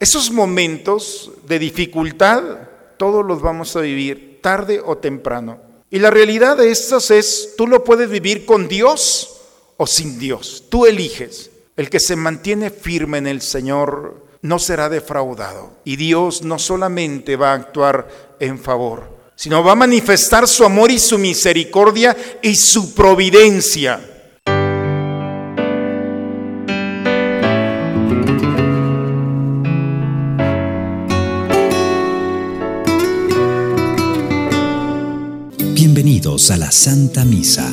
Esos momentos de dificultad, todos los vamos a vivir tarde o temprano. Y la realidad de estos es, tú lo puedes vivir con Dios o sin Dios. Tú eliges. El que se mantiene firme en el Señor no será defraudado. Y Dios no solamente va a actuar en favor, sino va a manifestar su amor y su misericordia y su providencia. A la Santa Misa.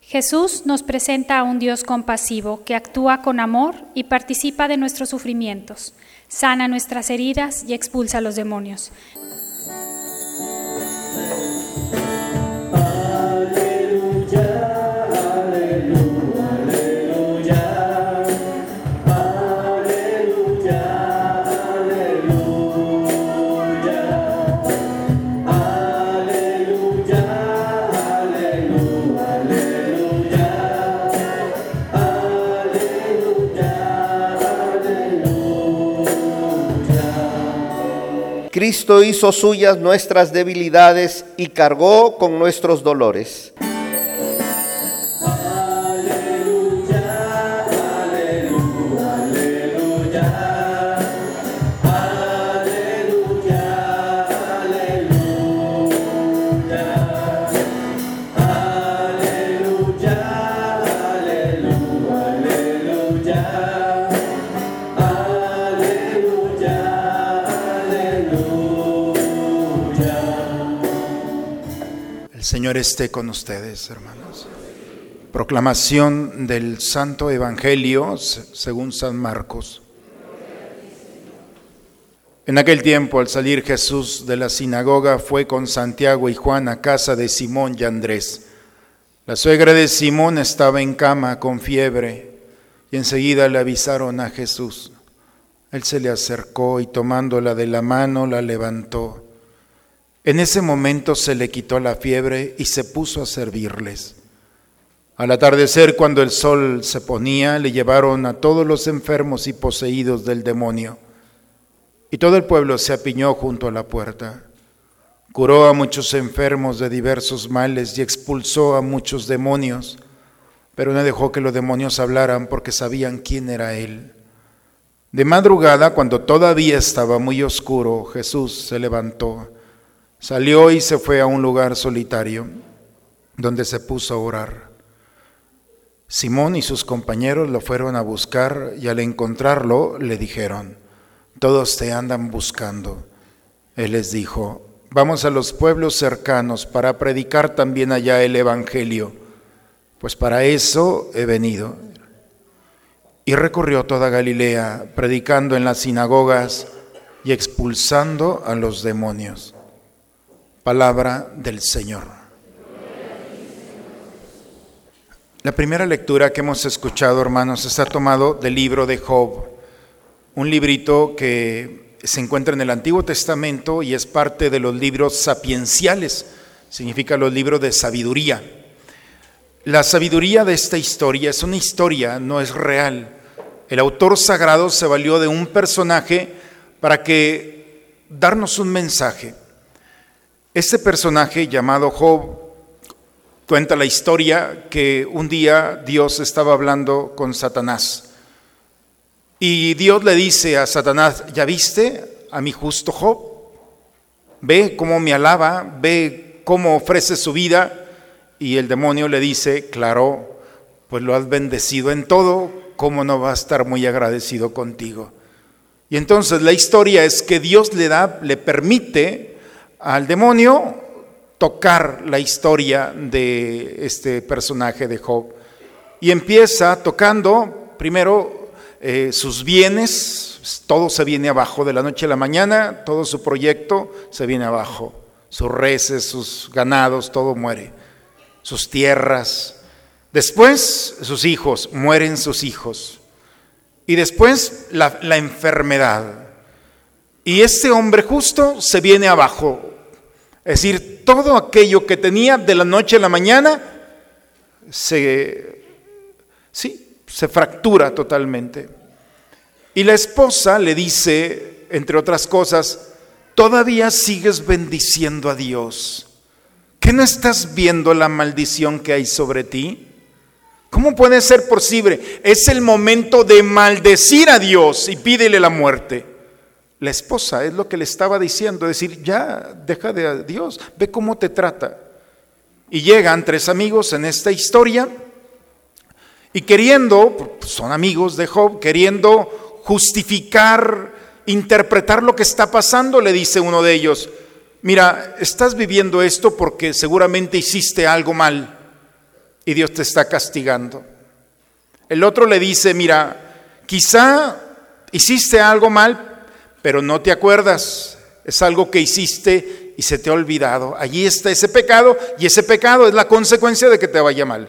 Jesús nos presenta a un Dios compasivo que actúa con amor y participa de nuestros sufrimientos, sana nuestras heridas y expulsa a los demonios. Cristo hizo suyas nuestras debilidades y cargó con nuestros dolores. Señor esté con ustedes, hermanos. Proclamación del Santo Evangelio según San Marcos. En aquel tiempo, al salir Jesús de la sinagoga, fue con Santiago y Juan a casa de Simón y Andrés. La suegra de Simón estaba en cama con fiebre y enseguida le avisaron a Jesús. Él se le acercó y tomándola de la mano la levantó. En ese momento se le quitó la fiebre y se puso a servirles. Al atardecer, cuando el sol se ponía, le llevaron a todos los enfermos y poseídos del demonio. Y todo el pueblo se apiñó junto a la puerta. Curó a muchos enfermos de diversos males y expulsó a muchos demonios, pero no dejó que los demonios hablaran porque sabían quién era él. De madrugada, cuando todavía estaba muy oscuro, Jesús se levantó Salió y se fue a un lugar solitario donde se puso a orar. Simón y sus compañeros lo fueron a buscar y al encontrarlo le dijeron, todos te andan buscando. Él les dijo, vamos a los pueblos cercanos para predicar también allá el Evangelio, pues para eso he venido. Y recorrió toda Galilea, predicando en las sinagogas y expulsando a los demonios. Palabra del Señor. La primera lectura que hemos escuchado, hermanos, está tomado del libro de Job, un librito que se encuentra en el Antiguo Testamento y es parte de los libros sapienciales, significa los libros de sabiduría. La sabiduría de esta historia es una historia, no es real. El autor sagrado se valió de un personaje para que darnos un mensaje. Este personaje llamado Job cuenta la historia que un día Dios estaba hablando con Satanás. Y Dios le dice a Satanás, ¿ya viste a mi justo Job? Ve cómo me alaba, ve cómo ofrece su vida. Y el demonio le dice, claro, pues lo has bendecido en todo, ¿cómo no va a estar muy agradecido contigo? Y entonces la historia es que Dios le da, le permite al demonio tocar la historia de este personaje de Job. Y empieza tocando primero eh, sus bienes, todo se viene abajo, de la noche a la mañana, todo su proyecto se viene abajo, sus reses, sus ganados, todo muere, sus tierras. Después sus hijos, mueren sus hijos. Y después la, la enfermedad. Y este hombre justo se viene abajo. Es decir, todo aquello que tenía de la noche a la mañana se, sí, se fractura totalmente. Y la esposa le dice, entre otras cosas, todavía sigues bendiciendo a Dios. ¿Qué no estás viendo la maldición que hay sobre ti? ¿Cómo puede ser posible? Es el momento de maldecir a Dios y pídele la muerte. La esposa es lo que le estaba diciendo, decir, ya, deja de Dios, ve cómo te trata. Y llegan tres amigos en esta historia y queriendo, son amigos de Job, queriendo justificar, interpretar lo que está pasando, le dice uno de ellos, mira, estás viviendo esto porque seguramente hiciste algo mal y Dios te está castigando. El otro le dice, mira, quizá hiciste algo mal, pero no te acuerdas, es algo que hiciste y se te ha olvidado. Allí está ese pecado y ese pecado es la consecuencia de que te vaya mal.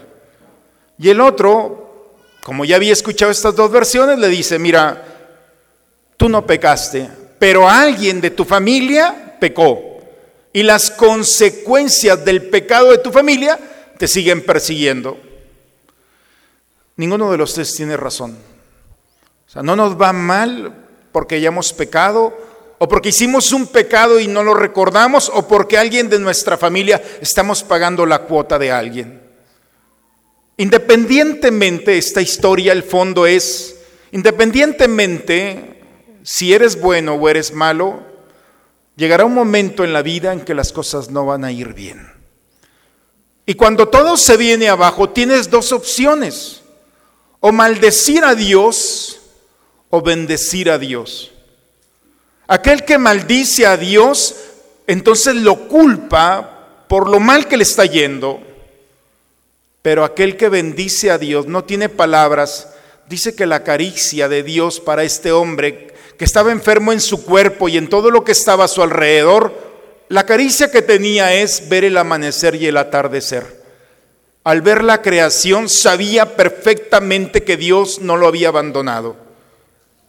Y el otro, como ya había escuchado estas dos versiones, le dice, mira, tú no pecaste, pero alguien de tu familia pecó. Y las consecuencias del pecado de tu familia te siguen persiguiendo. Ninguno de los tres tiene razón. O sea, no nos va mal porque hayamos pecado o porque hicimos un pecado y no lo recordamos o porque alguien de nuestra familia estamos pagando la cuota de alguien. Independientemente, esta historia, el fondo es, independientemente si eres bueno o eres malo, llegará un momento en la vida en que las cosas no van a ir bien. Y cuando todo se viene abajo, tienes dos opciones. O maldecir a Dios o bendecir a Dios. Aquel que maldice a Dios, entonces lo culpa por lo mal que le está yendo. Pero aquel que bendice a Dios no tiene palabras. Dice que la caricia de Dios para este hombre que estaba enfermo en su cuerpo y en todo lo que estaba a su alrededor, la caricia que tenía es ver el amanecer y el atardecer. Al ver la creación sabía perfectamente que Dios no lo había abandonado.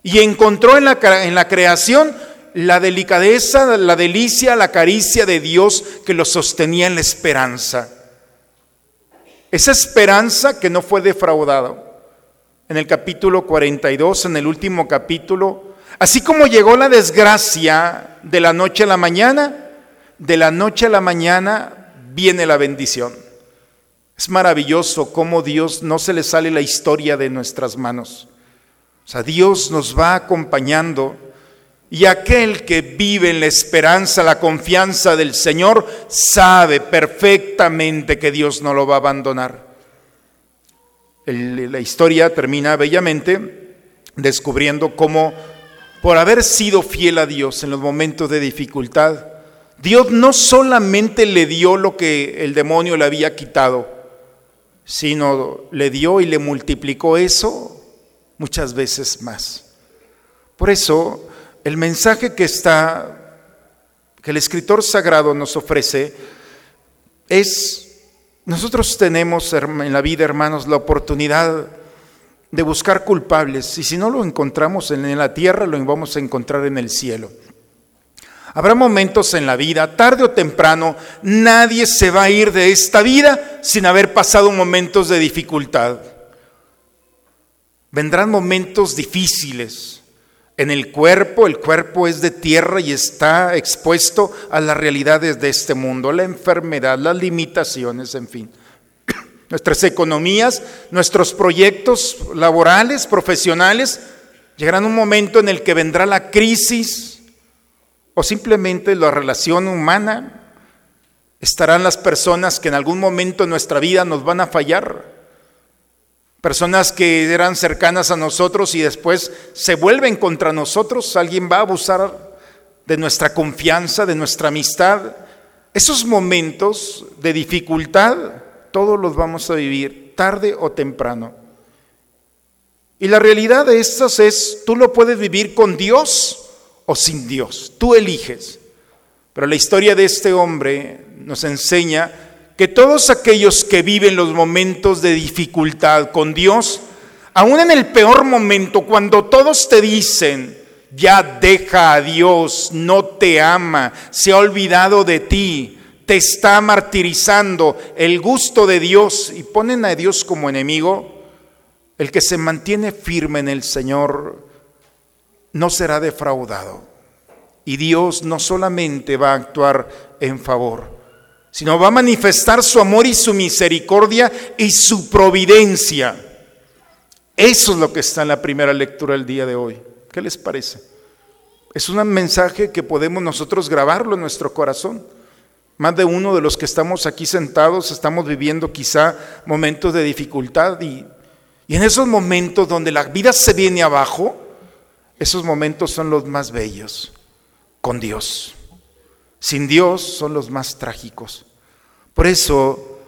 Y encontró en la, en la creación la delicadeza, la delicia, la caricia de Dios que lo sostenía en la esperanza. Esa esperanza que no fue defraudada. En el capítulo 42, en el último capítulo, así como llegó la desgracia de la noche a la mañana, de la noche a la mañana viene la bendición. Es maravilloso cómo Dios no se le sale la historia de nuestras manos. O sea, Dios nos va acompañando y aquel que vive en la esperanza, la confianza del Señor, sabe perfectamente que Dios no lo va a abandonar. la historia termina bellamente descubriendo cómo por haber sido fiel a Dios en los momentos de dificultad, Dios no solamente le dio lo que el demonio le había quitado, sino le dio y le multiplicó eso muchas veces más. Por eso, el mensaje que está que el escritor sagrado nos ofrece es nosotros tenemos en la vida, hermanos, la oportunidad de buscar culpables y si no lo encontramos en la tierra, lo vamos a encontrar en el cielo. Habrá momentos en la vida, tarde o temprano, nadie se va a ir de esta vida sin haber pasado momentos de dificultad. Vendrán momentos difíciles. En el cuerpo, el cuerpo es de tierra y está expuesto a las realidades de este mundo, la enfermedad, las limitaciones, en fin. Nuestras economías, nuestros proyectos laborales, profesionales, llegarán un momento en el que vendrá la crisis, o simplemente la relación humana. Estarán las personas que en algún momento en nuestra vida nos van a fallar. Personas que eran cercanas a nosotros y después se vuelven contra nosotros. Alguien va a abusar de nuestra confianza, de nuestra amistad. Esos momentos de dificultad, todos los vamos a vivir, tarde o temprano. Y la realidad de estos es, tú lo puedes vivir con Dios o sin Dios. Tú eliges. Pero la historia de este hombre nos enseña que todos aquellos que viven los momentos de dificultad con Dios, aún en el peor momento, cuando todos te dicen, ya deja a Dios, no te ama, se ha olvidado de ti, te está martirizando el gusto de Dios y ponen a Dios como enemigo, el que se mantiene firme en el Señor no será defraudado. Y Dios no solamente va a actuar en favor, sino va a manifestar su amor y su misericordia y su providencia. Eso es lo que está en la primera lectura del día de hoy. ¿Qué les parece? Es un mensaje que podemos nosotros grabarlo en nuestro corazón. Más de uno de los que estamos aquí sentados estamos viviendo quizá momentos de dificultad y, y en esos momentos donde la vida se viene abajo, esos momentos son los más bellos con Dios. Sin Dios son los más trágicos. Por eso,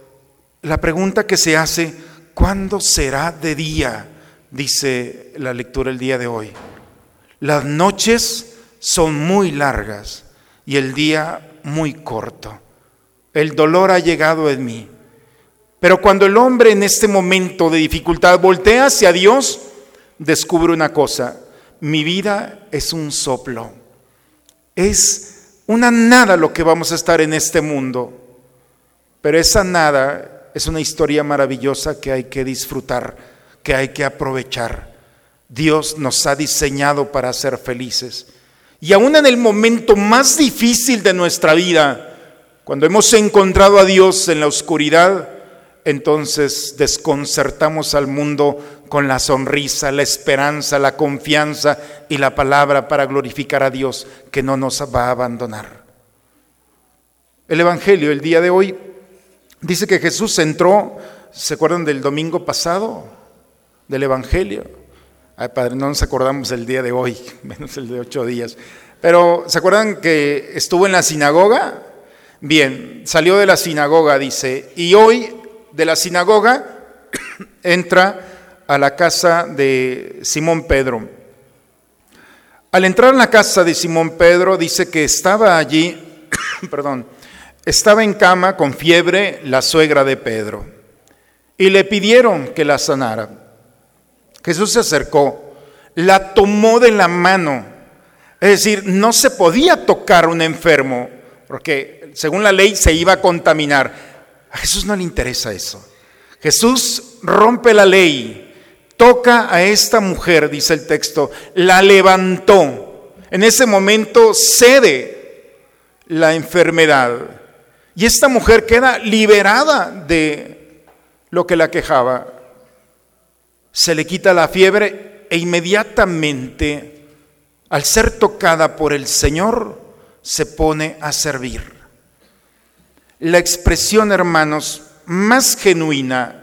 la pregunta que se hace, ¿cuándo será de día? Dice la lectura el día de hoy. Las noches son muy largas y el día muy corto. El dolor ha llegado en mí. Pero cuando el hombre en este momento de dificultad voltea hacia Dios, descubre una cosa, mi vida es un soplo. Es una nada lo que vamos a estar en este mundo. Pero esa nada es una historia maravillosa que hay que disfrutar, que hay que aprovechar. Dios nos ha diseñado para ser felices. Y aún en el momento más difícil de nuestra vida, cuando hemos encontrado a Dios en la oscuridad, entonces desconcertamos al mundo con la sonrisa, la esperanza, la confianza y la palabra para glorificar a Dios que no nos va a abandonar. El Evangelio el día de hoy dice que Jesús entró, ¿se acuerdan del domingo pasado? Del Evangelio. Ay, Padre, no nos acordamos del día de hoy, menos el de ocho días. Pero ¿se acuerdan que estuvo en la sinagoga? Bien, salió de la sinagoga, dice, y hoy de la sinagoga entra a la casa de Simón Pedro. Al entrar en la casa de Simón Pedro, dice que estaba allí, perdón, estaba en cama con fiebre la suegra de Pedro y le pidieron que la sanara. Jesús se acercó, la tomó de la mano, es decir, no se podía tocar un enfermo, porque según la ley se iba a contaminar. A Jesús no le interesa eso. Jesús rompe la ley, toca a esta mujer, dice el texto, la levantó. En ese momento cede la enfermedad y esta mujer queda liberada de lo que la quejaba. Se le quita la fiebre e inmediatamente, al ser tocada por el Señor, se pone a servir. La expresión, hermanos, más genuina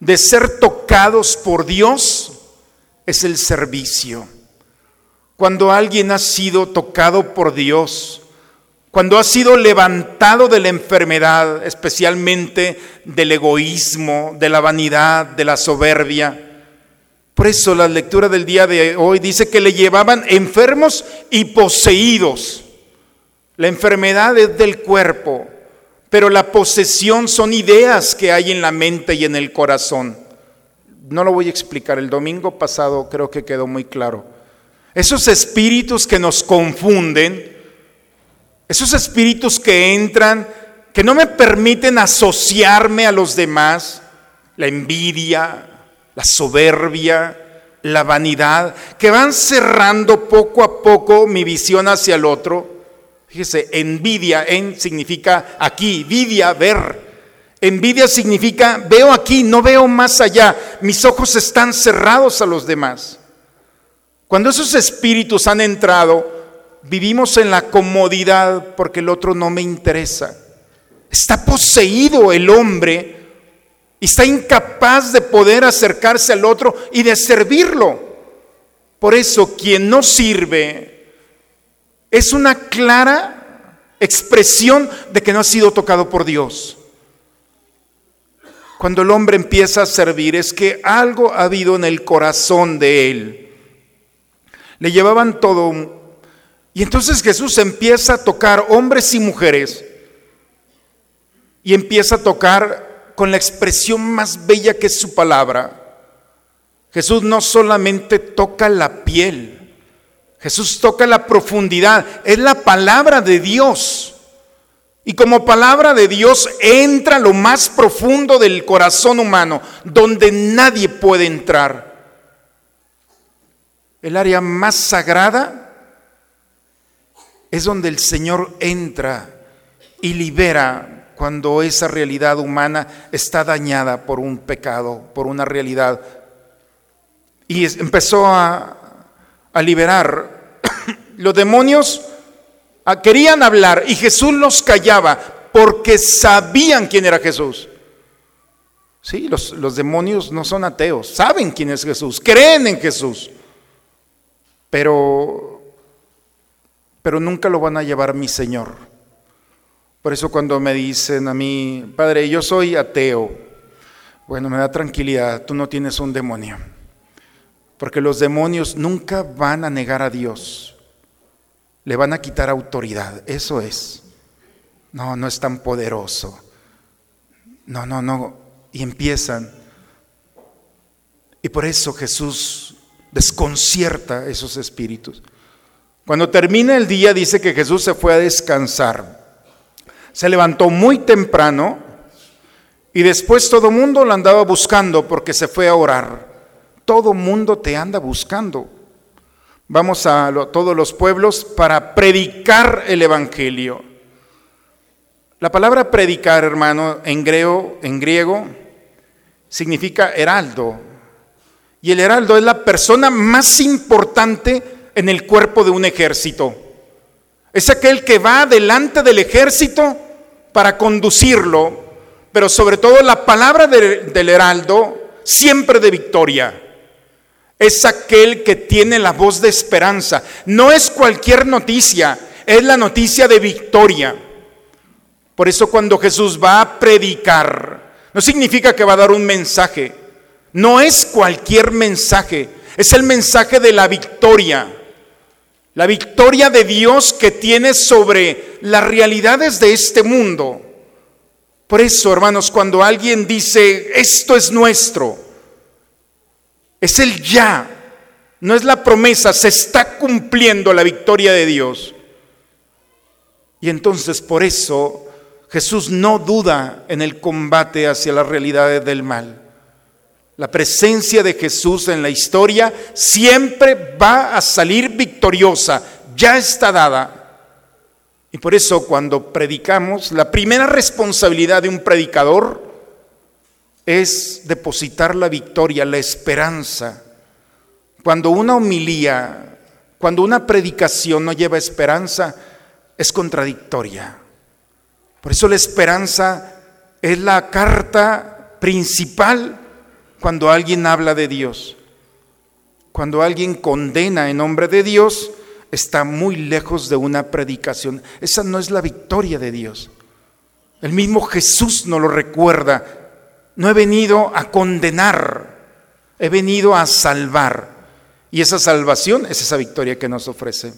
de ser tocados por Dios es el servicio. Cuando alguien ha sido tocado por Dios, cuando ha sido levantado de la enfermedad, especialmente del egoísmo, de la vanidad, de la soberbia. Por eso la lectura del día de hoy dice que le llevaban enfermos y poseídos. La enfermedad es del cuerpo, pero la posesión son ideas que hay en la mente y en el corazón. No lo voy a explicar, el domingo pasado creo que quedó muy claro. Esos espíritus que nos confunden, esos espíritus que entran, que no me permiten asociarme a los demás, la envidia, la soberbia, la vanidad, que van cerrando poco a poco mi visión hacia el otro Fíjese, envidia, en significa aquí, vidia, ver. Envidia significa veo aquí, no veo más allá. Mis ojos están cerrados a los demás. Cuando esos espíritus han entrado, vivimos en la comodidad porque el otro no me interesa. Está poseído el hombre y está incapaz de poder acercarse al otro y de servirlo. Por eso quien no sirve es una clara expresión de que no ha sido tocado por Dios. Cuando el hombre empieza a servir es que algo ha habido en el corazón de él. Le llevaban todo. Y entonces Jesús empieza a tocar hombres y mujeres. Y empieza a tocar con la expresión más bella que es su palabra. Jesús no solamente toca la piel, Jesús toca la profundidad, es la palabra de Dios. Y como palabra de Dios entra lo más profundo del corazón humano, donde nadie puede entrar. el área más sagrada, es donde el Señor entra y libera cuando esa realidad humana está dañada por un pecado, por una realidad. Y empezó a, a liberar. Los demonios ah, querían hablar y Jesús los callaba porque sabían quién era Jesús. Sí, los, los, demonios no son ateos, saben quién es Jesús, creen en Jesús, pero, pero nunca lo van a llevar mi Señor. Por eso cuando me dicen a mí, Padre, yo soy ateo, bueno, me da tranquilidad, tú no tienes un demonio, porque los demonios nunca van a negar a Dios, le van a quitar autoridad, eso es. No, no es tan poderoso. No, no, no, y empiezan. Y por eso Jesús desconcierta esos espíritus. Cuando termina el día dice que Jesús se fue a descansar. Se levantó muy temprano y después todo mundo lo andaba buscando porque se fue a orar. Todo mundo te anda buscando. Vamos a todos los pueblos para predicar el Evangelio. La palabra predicar, hermano, en griego, en griego significa heraldo. Y el heraldo es la persona más importante en el cuerpo de un ejército. Es aquel que va delante del ejército para conducirlo, pero sobre todo la palabra del heraldo siempre de victoria. Es aquel que tiene la voz de esperanza. No es cualquier noticia, es la noticia de victoria. Por eso cuando Jesús va a predicar, no significa que va a dar un mensaje. No es cualquier mensaje. Es el mensaje de la victoria. La victoria de Dios que tiene sobre las realidades de este mundo. Por eso, hermanos, cuando alguien dice, esto es nuestro, es el ya, no es la promesa, se está cumpliendo la victoria de Dios. Y entonces por eso Jesús no duda en el combate hacia las realidades del mal. La presencia de Jesús en la historia siempre va a salir victoriosa, ya está dada. Y por eso cuando predicamos, la primera responsabilidad de un predicador es depositar la victoria, la esperanza. Cuando una homilía, cuando una predicación no lleva esperanza, es contradictoria. Por eso la esperanza es la carta principal cuando alguien habla de Dios. Cuando alguien condena en nombre de Dios, está muy lejos de una predicación. Esa no es la victoria de Dios. El mismo Jesús nos lo recuerda. No he venido a condenar, he venido a salvar. Y esa salvación es esa victoria que nos ofrece.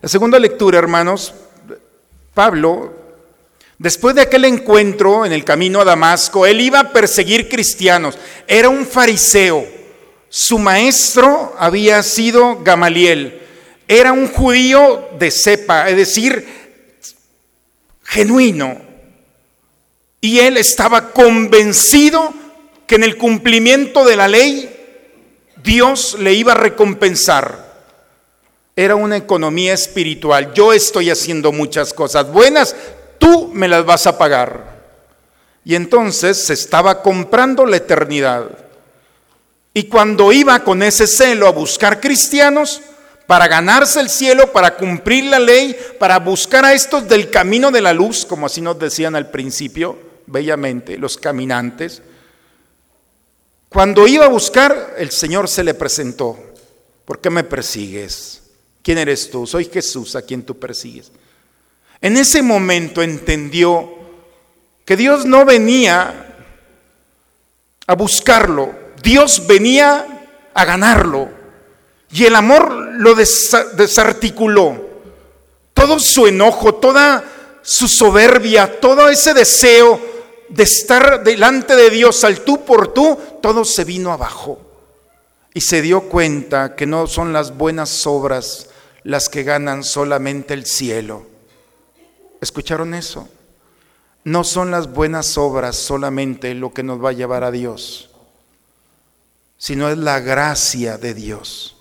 La segunda lectura, hermanos, Pablo, después de aquel encuentro en el camino a Damasco, él iba a perseguir cristianos. Era un fariseo. Su maestro había sido Gamaliel. Era un judío de cepa, es decir, genuino. Y él estaba convencido que en el cumplimiento de la ley Dios le iba a recompensar era una economía espiritual. Yo estoy haciendo muchas cosas buenas, tú me las vas a pagar. Y entonces se estaba comprando la eternidad. Y cuando iba con ese celo a buscar cristianos, para ganarse el cielo, para cumplir la ley, para buscar a estos del camino de la luz, como así nos decían al principio, bellamente, los caminantes, cuando iba a buscar, el Señor se le presentó. ¿Por qué me persigues? ¿Quién eres tú? Soy Jesús a quien tú persigues. En ese momento entendió que Dios no venía a buscarlo, Dios venía a ganarlo. Y el amor lo desarticuló. Todo su enojo, toda su soberbia, todo ese deseo de estar delante de Dios al tú por tú, todo se vino abajo. Y se dio cuenta que no son las buenas obras las que ganan solamente el cielo. ¿Escucharon eso? No son las buenas obras solamente lo que nos va a llevar a Dios, sino es la gracia de Dios.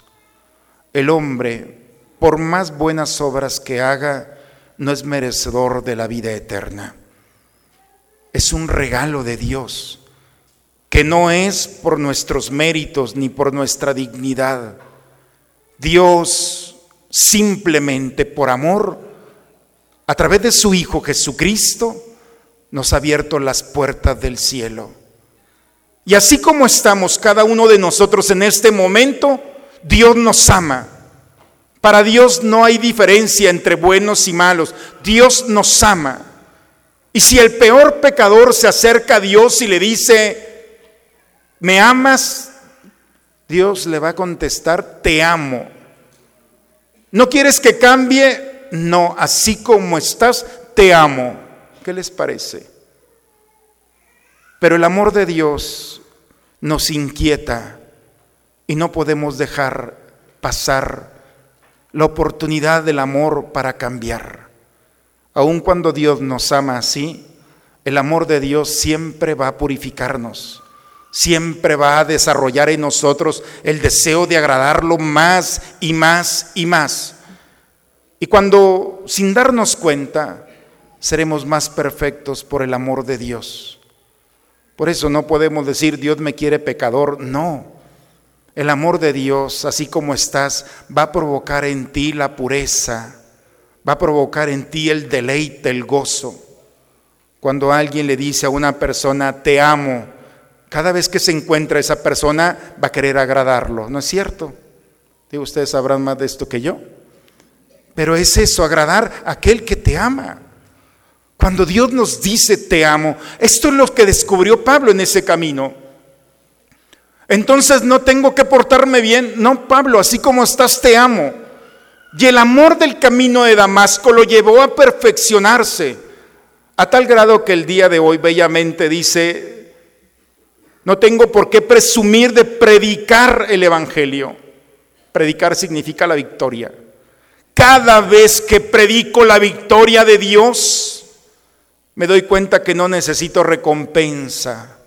El hombre, por más buenas obras que haga, no es merecedor de la vida eterna. Es un regalo de Dios, que no es por nuestros méritos ni por nuestra dignidad. Dios simplemente por amor, a través de su Hijo Jesucristo, nos ha abierto las puertas del cielo. Y así como estamos cada uno de nosotros en este momento, Dios nos ama. Para Dios no hay diferencia entre buenos y malos. Dios nos ama. Y si el peor pecador se acerca a Dios y le dice, ¿me amas? Dios le va a contestar, te amo. ¿No quieres que cambie? No, así como estás, te amo. ¿Qué les parece? Pero el amor de Dios nos inquieta y no podemos dejar pasar la oportunidad del amor para cambiar. Aun cuando Dios nos ama así, el amor de Dios siempre va a purificarnos, siempre va a desarrollar en nosotros el deseo de agradarlo más y más y más. Y cuando sin darnos cuenta, seremos más perfectos por el amor de Dios. Por eso no podemos decir Dios me quiere pecador, no. El amor de Dios, así como estás, va a provocar en ti la pureza, va a provocar en ti el deleite, el gozo. Cuando alguien le dice a una persona, te amo, cada vez que se encuentra esa persona va a querer agradarlo, ¿no es cierto? Ustedes sabrán más de esto que yo. Pero es eso, agradar a aquel que te ama. Cuando Dios nos dice te amo, esto es lo que descubrió Pablo en ese camino. Entonces no tengo que portarme bien. No, Pablo, así como estás te amo. Y el amor del camino de Damasco lo llevó a perfeccionarse, a tal grado que el día de hoy bellamente dice, no tengo por qué presumir de predicar el Evangelio. Predicar significa la victoria. Cada vez que predico la victoria de Dios, me doy cuenta que no necesito recompensa,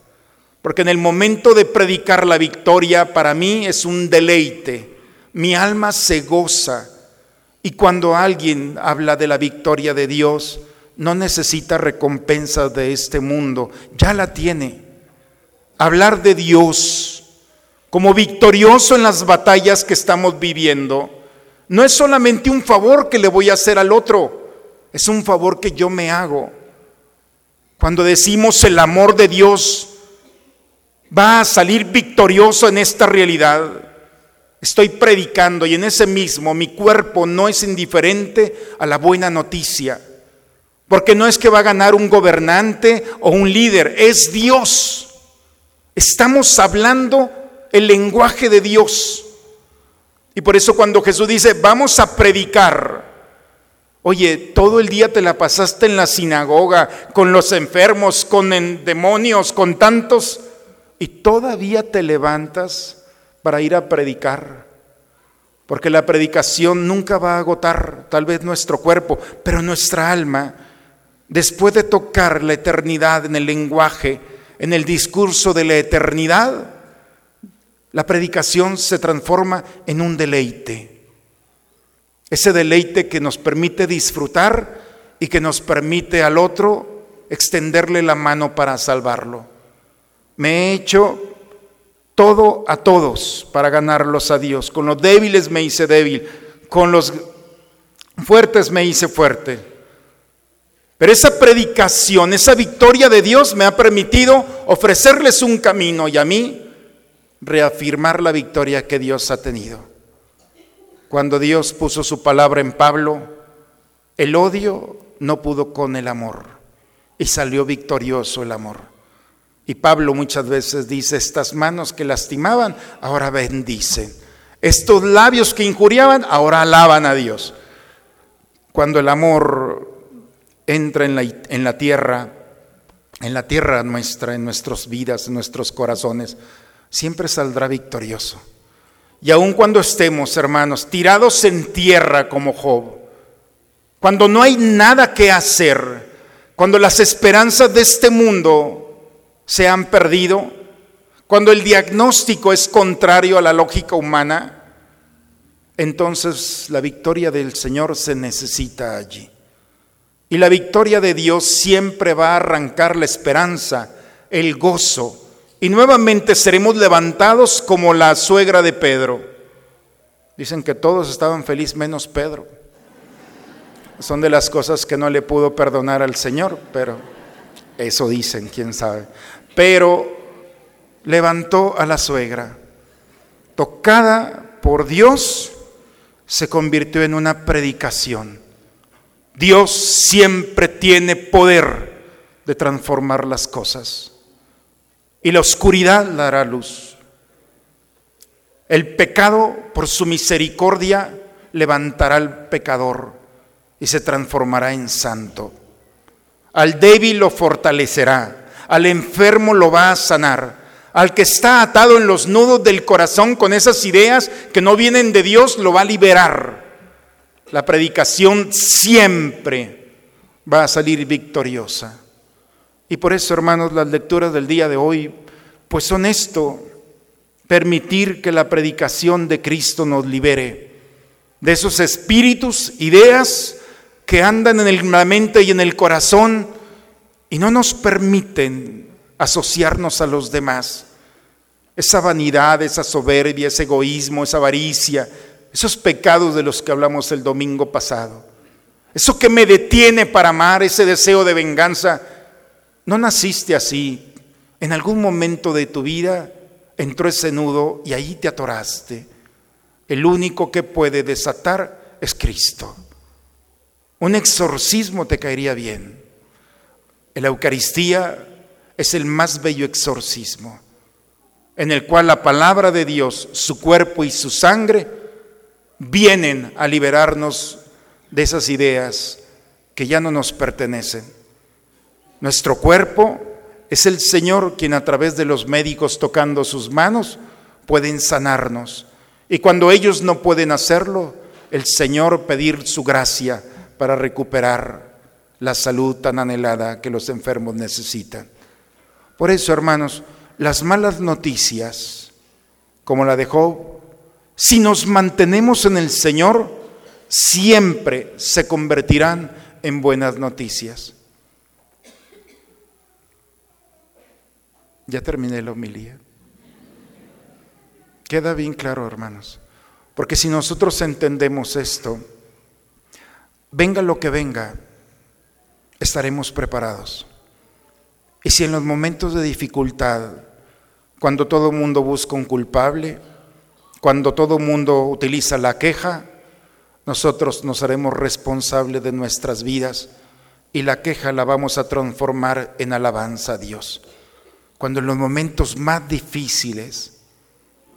porque en el momento de predicar la victoria para mí es un deleite, mi alma se goza y cuando alguien habla de la victoria de Dios, no necesita recompensa de este mundo, ya la tiene. Hablar de Dios como victorioso en las batallas que estamos viviendo, no es solamente un favor que le voy a hacer al otro, es un favor que yo me hago. Cuando decimos el amor de Dios va a salir victorioso en esta realidad, estoy predicando y en ese mismo mi cuerpo no es indiferente a la buena noticia. Porque no es que va a ganar un gobernante o un líder, es Dios. Estamos hablando el lenguaje de Dios. Y por eso cuando Jesús dice, vamos a predicar, Oye, todo el día te la pasaste en la sinagoga con los enfermos, con demonios, con tantos, y todavía te levantas para ir a predicar. Porque la predicación nunca va a agotar tal vez nuestro cuerpo, pero nuestra alma, después de tocar la eternidad en el lenguaje, en el discurso de la eternidad, la predicación se transforma en un deleite ese deleite que nos permite disfrutar y que nos permite al otro extenderle la mano para salvarlo. Me he hecho todo a todos para ganarlos a Dios. Con los débiles me hice débil, con los fuertes me hice fuerte. Pero esa predicación, esa victoria de Dios me ha permitido ofrecerles un camino y a mí reafirmar la victoria que Dios ha tenido. Cuando Dios puso su palabra en Pablo, el odio no pudo con el amor y salió victorioso el amor. Y Pablo muchas veces dice, estas manos que lastimaban, ahora bendicen. Estos labios que injuriaban, ahora alaban a Dios. Cuando el amor entra en la, en la tierra, en la tierra nuestra, en nuestras vidas, en nuestros corazones, siempre saldrá victorioso. Y aun cuando estemos, hermanos, tirados en tierra como Job, cuando no hay nada que hacer, cuando las esperanzas de este mundo se han perdido, cuando el diagnóstico es contrario a la lógica humana, entonces la victoria del Señor se necesita allí. Y la victoria de Dios siempre va a arrancar la esperanza, el gozo, y nuevamente seremos levantados como la suegra de Pedro. Dicen que todos estaban felices menos Pedro. Son de las cosas que no le pudo perdonar al Señor, pero eso dicen, quién sabe. Pero levantó a la suegra, tocada por Dios, se convirtió en una predicación. Dios siempre tiene poder de transformar las cosas. Y la oscuridad dará luz. El pecado, por su misericordia, levantará al pecador y se transformará en santo. Al débil lo fortalecerá, al enfermo lo va a sanar, al que está atado en los nudos del corazón con esas ideas que no vienen de Dios, lo va a liberar. La predicación siempre va a salir victoriosa. Y por eso, hermanos, las lecturas del día de hoy, pues son esto, permitir que la predicación de Cristo nos libere de esos espíritus, ideas que andan en la mente y en el corazón y no nos permiten asociarnos a los demás. Esa vanidad, esa soberbia, ese egoísmo, esa avaricia, esos pecados de los que hablamos el domingo pasado. Eso que me detiene para amar, ese deseo de venganza, no naciste así. En algún momento de tu vida entró ese nudo y ahí te atoraste. El único que puede desatar es Cristo. Un exorcismo te caería bien. La Eucaristía es el más bello exorcismo, en el cual la palabra de Dios, su cuerpo y su sangre vienen a liberarnos de esas ideas que ya no nos pertenecen. Nuestro cuerpo es el Señor quien a través de los médicos tocando sus manos pueden sanarnos. Y cuando ellos no pueden hacerlo, el Señor pedir su gracia para recuperar la salud tan anhelada que los enfermos necesitan. Por eso, hermanos, las malas noticias, como la de Job, si nos mantenemos en el Señor, siempre se convertirán en buenas noticias. Ya terminé la homilía. Queda bien claro, hermanos, porque si nosotros entendemos esto, venga lo que venga, estaremos preparados. Y si en los momentos de dificultad, cuando todo mundo busca un culpable, cuando todo mundo utiliza la queja, nosotros nos haremos responsables de nuestras vidas y la queja la vamos a transformar en alabanza a Dios. Cuando en los momentos más difíciles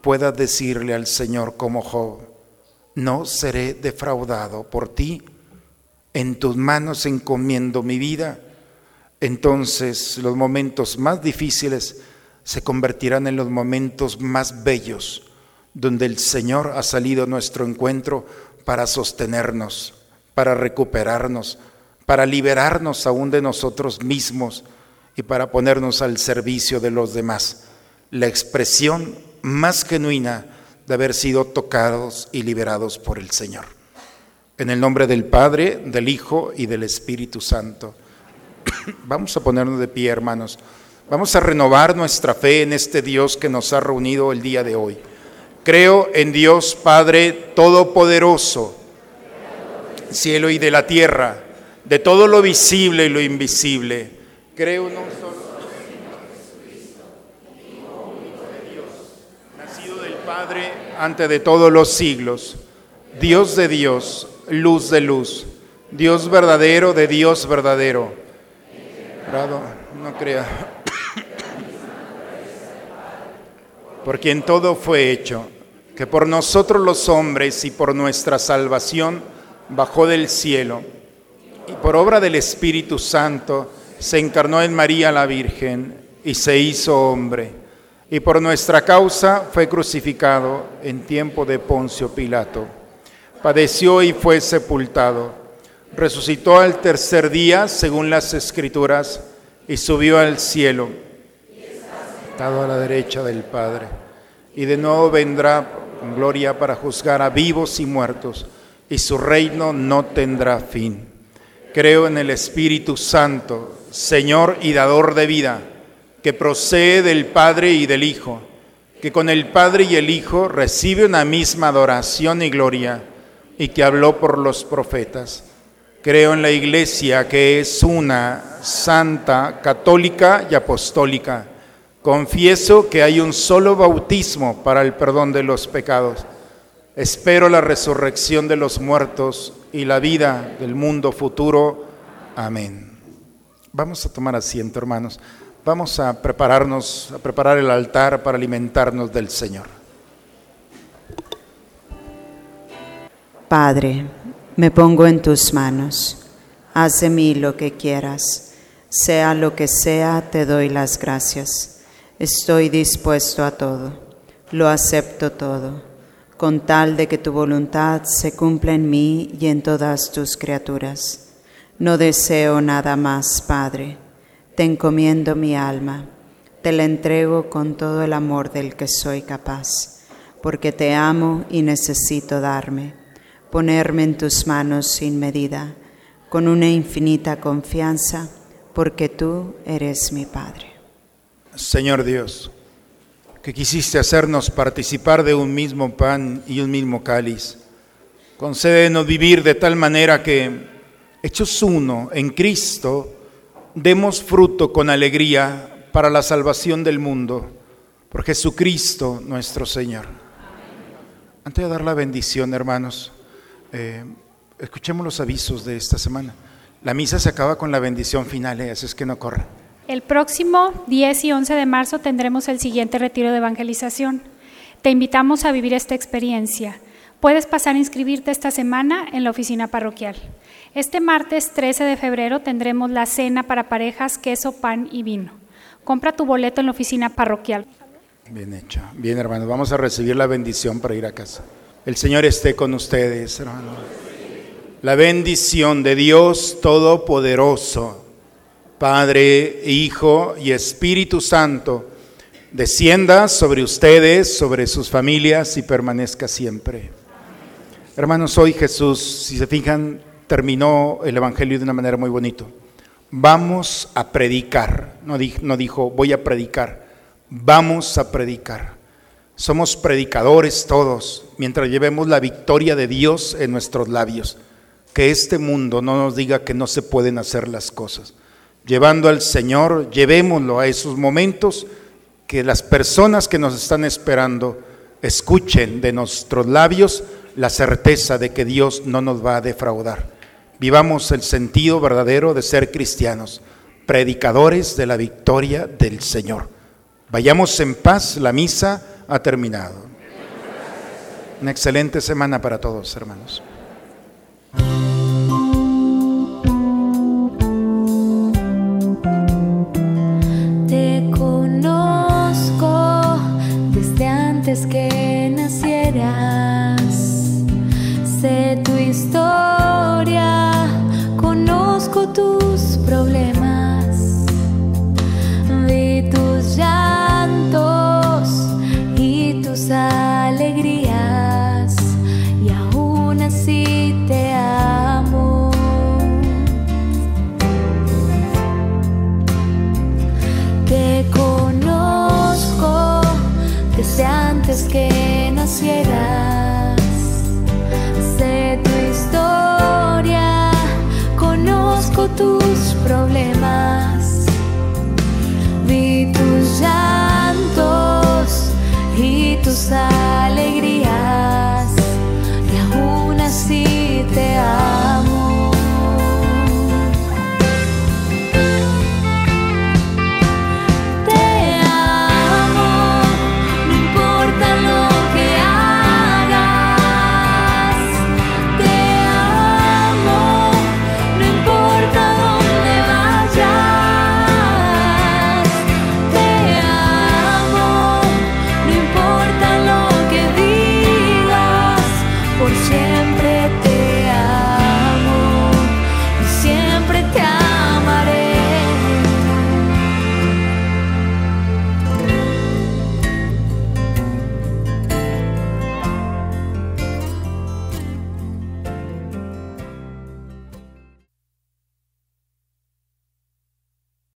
pueda decirle al Señor como Job, no seré defraudado por ti en tus manos encomiendo mi vida, entonces los momentos más difíciles se convertirán en los momentos más bellos, donde el Señor ha salido a nuestro encuentro para sostenernos, para recuperarnos, para liberarnos aún de nosotros mismos y para ponernos al servicio de los demás. La expresión más genuina de haber sido tocados y liberados por el Señor. En el nombre del Padre, del Hijo y del Espíritu Santo. Vamos a ponernos de pie, hermanos. Vamos a renovar nuestra fe en este Dios que nos ha reunido el día de hoy. Creo en Dios Padre Todopoderoso, cielo y de la tierra, de todo lo visible y lo invisible. Creo en un solo nacido del Padre ante de todos los siglos, Dios de Dios luz de luz, Dios verdadero de Dios verdadero. no crea. Por quien todo fue hecho, que por nosotros los hombres y por nuestra salvación bajó del cielo, y por obra del Espíritu Santo se encarnó en María la Virgen y se hizo hombre, y por nuestra causa fue crucificado en tiempo de Poncio Pilato padeció y fue sepultado, resucitó al tercer día, según las escrituras, y subió al cielo. sentado a la derecha del Padre, y de nuevo vendrá con gloria para juzgar a vivos y muertos, y su reino no tendrá fin. Creo en el Espíritu Santo, Señor y dador de vida, que procede del Padre y del Hijo, que con el Padre y el Hijo recibe una misma adoración y gloria, y que habló por los profetas. Creo en la Iglesia que es una, santa, católica y apostólica. Confieso que hay un solo bautismo para el perdón de los pecados. Espero la resurrección de los muertos y la vida del mundo futuro. Amén. Vamos a tomar asiento, hermanos. Vamos a prepararnos, a preparar el altar para alimentarnos del Señor. Padre, me pongo en tus manos. Haz de mí lo que quieras. Sea lo que sea, te doy las gracias. Estoy dispuesto a todo. Lo acepto todo, con tal de que tu voluntad se cumpla en mí y en todas tus criaturas. No deseo nada más, Padre. Te encomiendo mi alma. Te la entrego con todo el amor del que soy capaz, porque te amo y necesito darme ponerme en tus manos sin medida, con una infinita confianza, porque tú eres mi Padre. Señor Dios, que quisiste hacernos participar de un mismo pan y un mismo cáliz, concédenos vivir de tal manera que, hechos uno en Cristo, demos fruto con alegría para la salvación del mundo, por Jesucristo nuestro Señor. Antes de dar la bendición, hermanos, eh, escuchemos los avisos de esta semana. La misa se acaba con la bendición final, ¿eh? así es que no corra. El próximo 10 y 11 de marzo tendremos el siguiente retiro de evangelización. Te invitamos a vivir esta experiencia. Puedes pasar a inscribirte esta semana en la oficina parroquial. Este martes 13 de febrero tendremos la cena para parejas, queso, pan y vino. Compra tu boleto en la oficina parroquial. Bien hecho. Bien, hermanos, vamos a recibir la bendición para ir a casa. El Señor esté con ustedes, hermano. La bendición de Dios Todopoderoso, Padre, Hijo y Espíritu Santo, descienda sobre ustedes, sobre sus familias y permanezca siempre. Hermanos, hoy Jesús, si se fijan, terminó el Evangelio de una manera muy bonita. Vamos a predicar, no dijo, no dijo voy a predicar, vamos a predicar. Somos predicadores todos, mientras llevemos la victoria de Dios en nuestros labios. Que este mundo no nos diga que no se pueden hacer las cosas. Llevando al Señor, llevémoslo a esos momentos que las personas que nos están esperando escuchen de nuestros labios la certeza de que Dios no nos va a defraudar. Vivamos el sentido verdadero de ser cristianos, predicadores de la victoria del Señor. Vayamos en paz, la misa ha terminado. Una excelente semana para todos, hermanos. Te conozco desde antes que nacieras. tus problemas.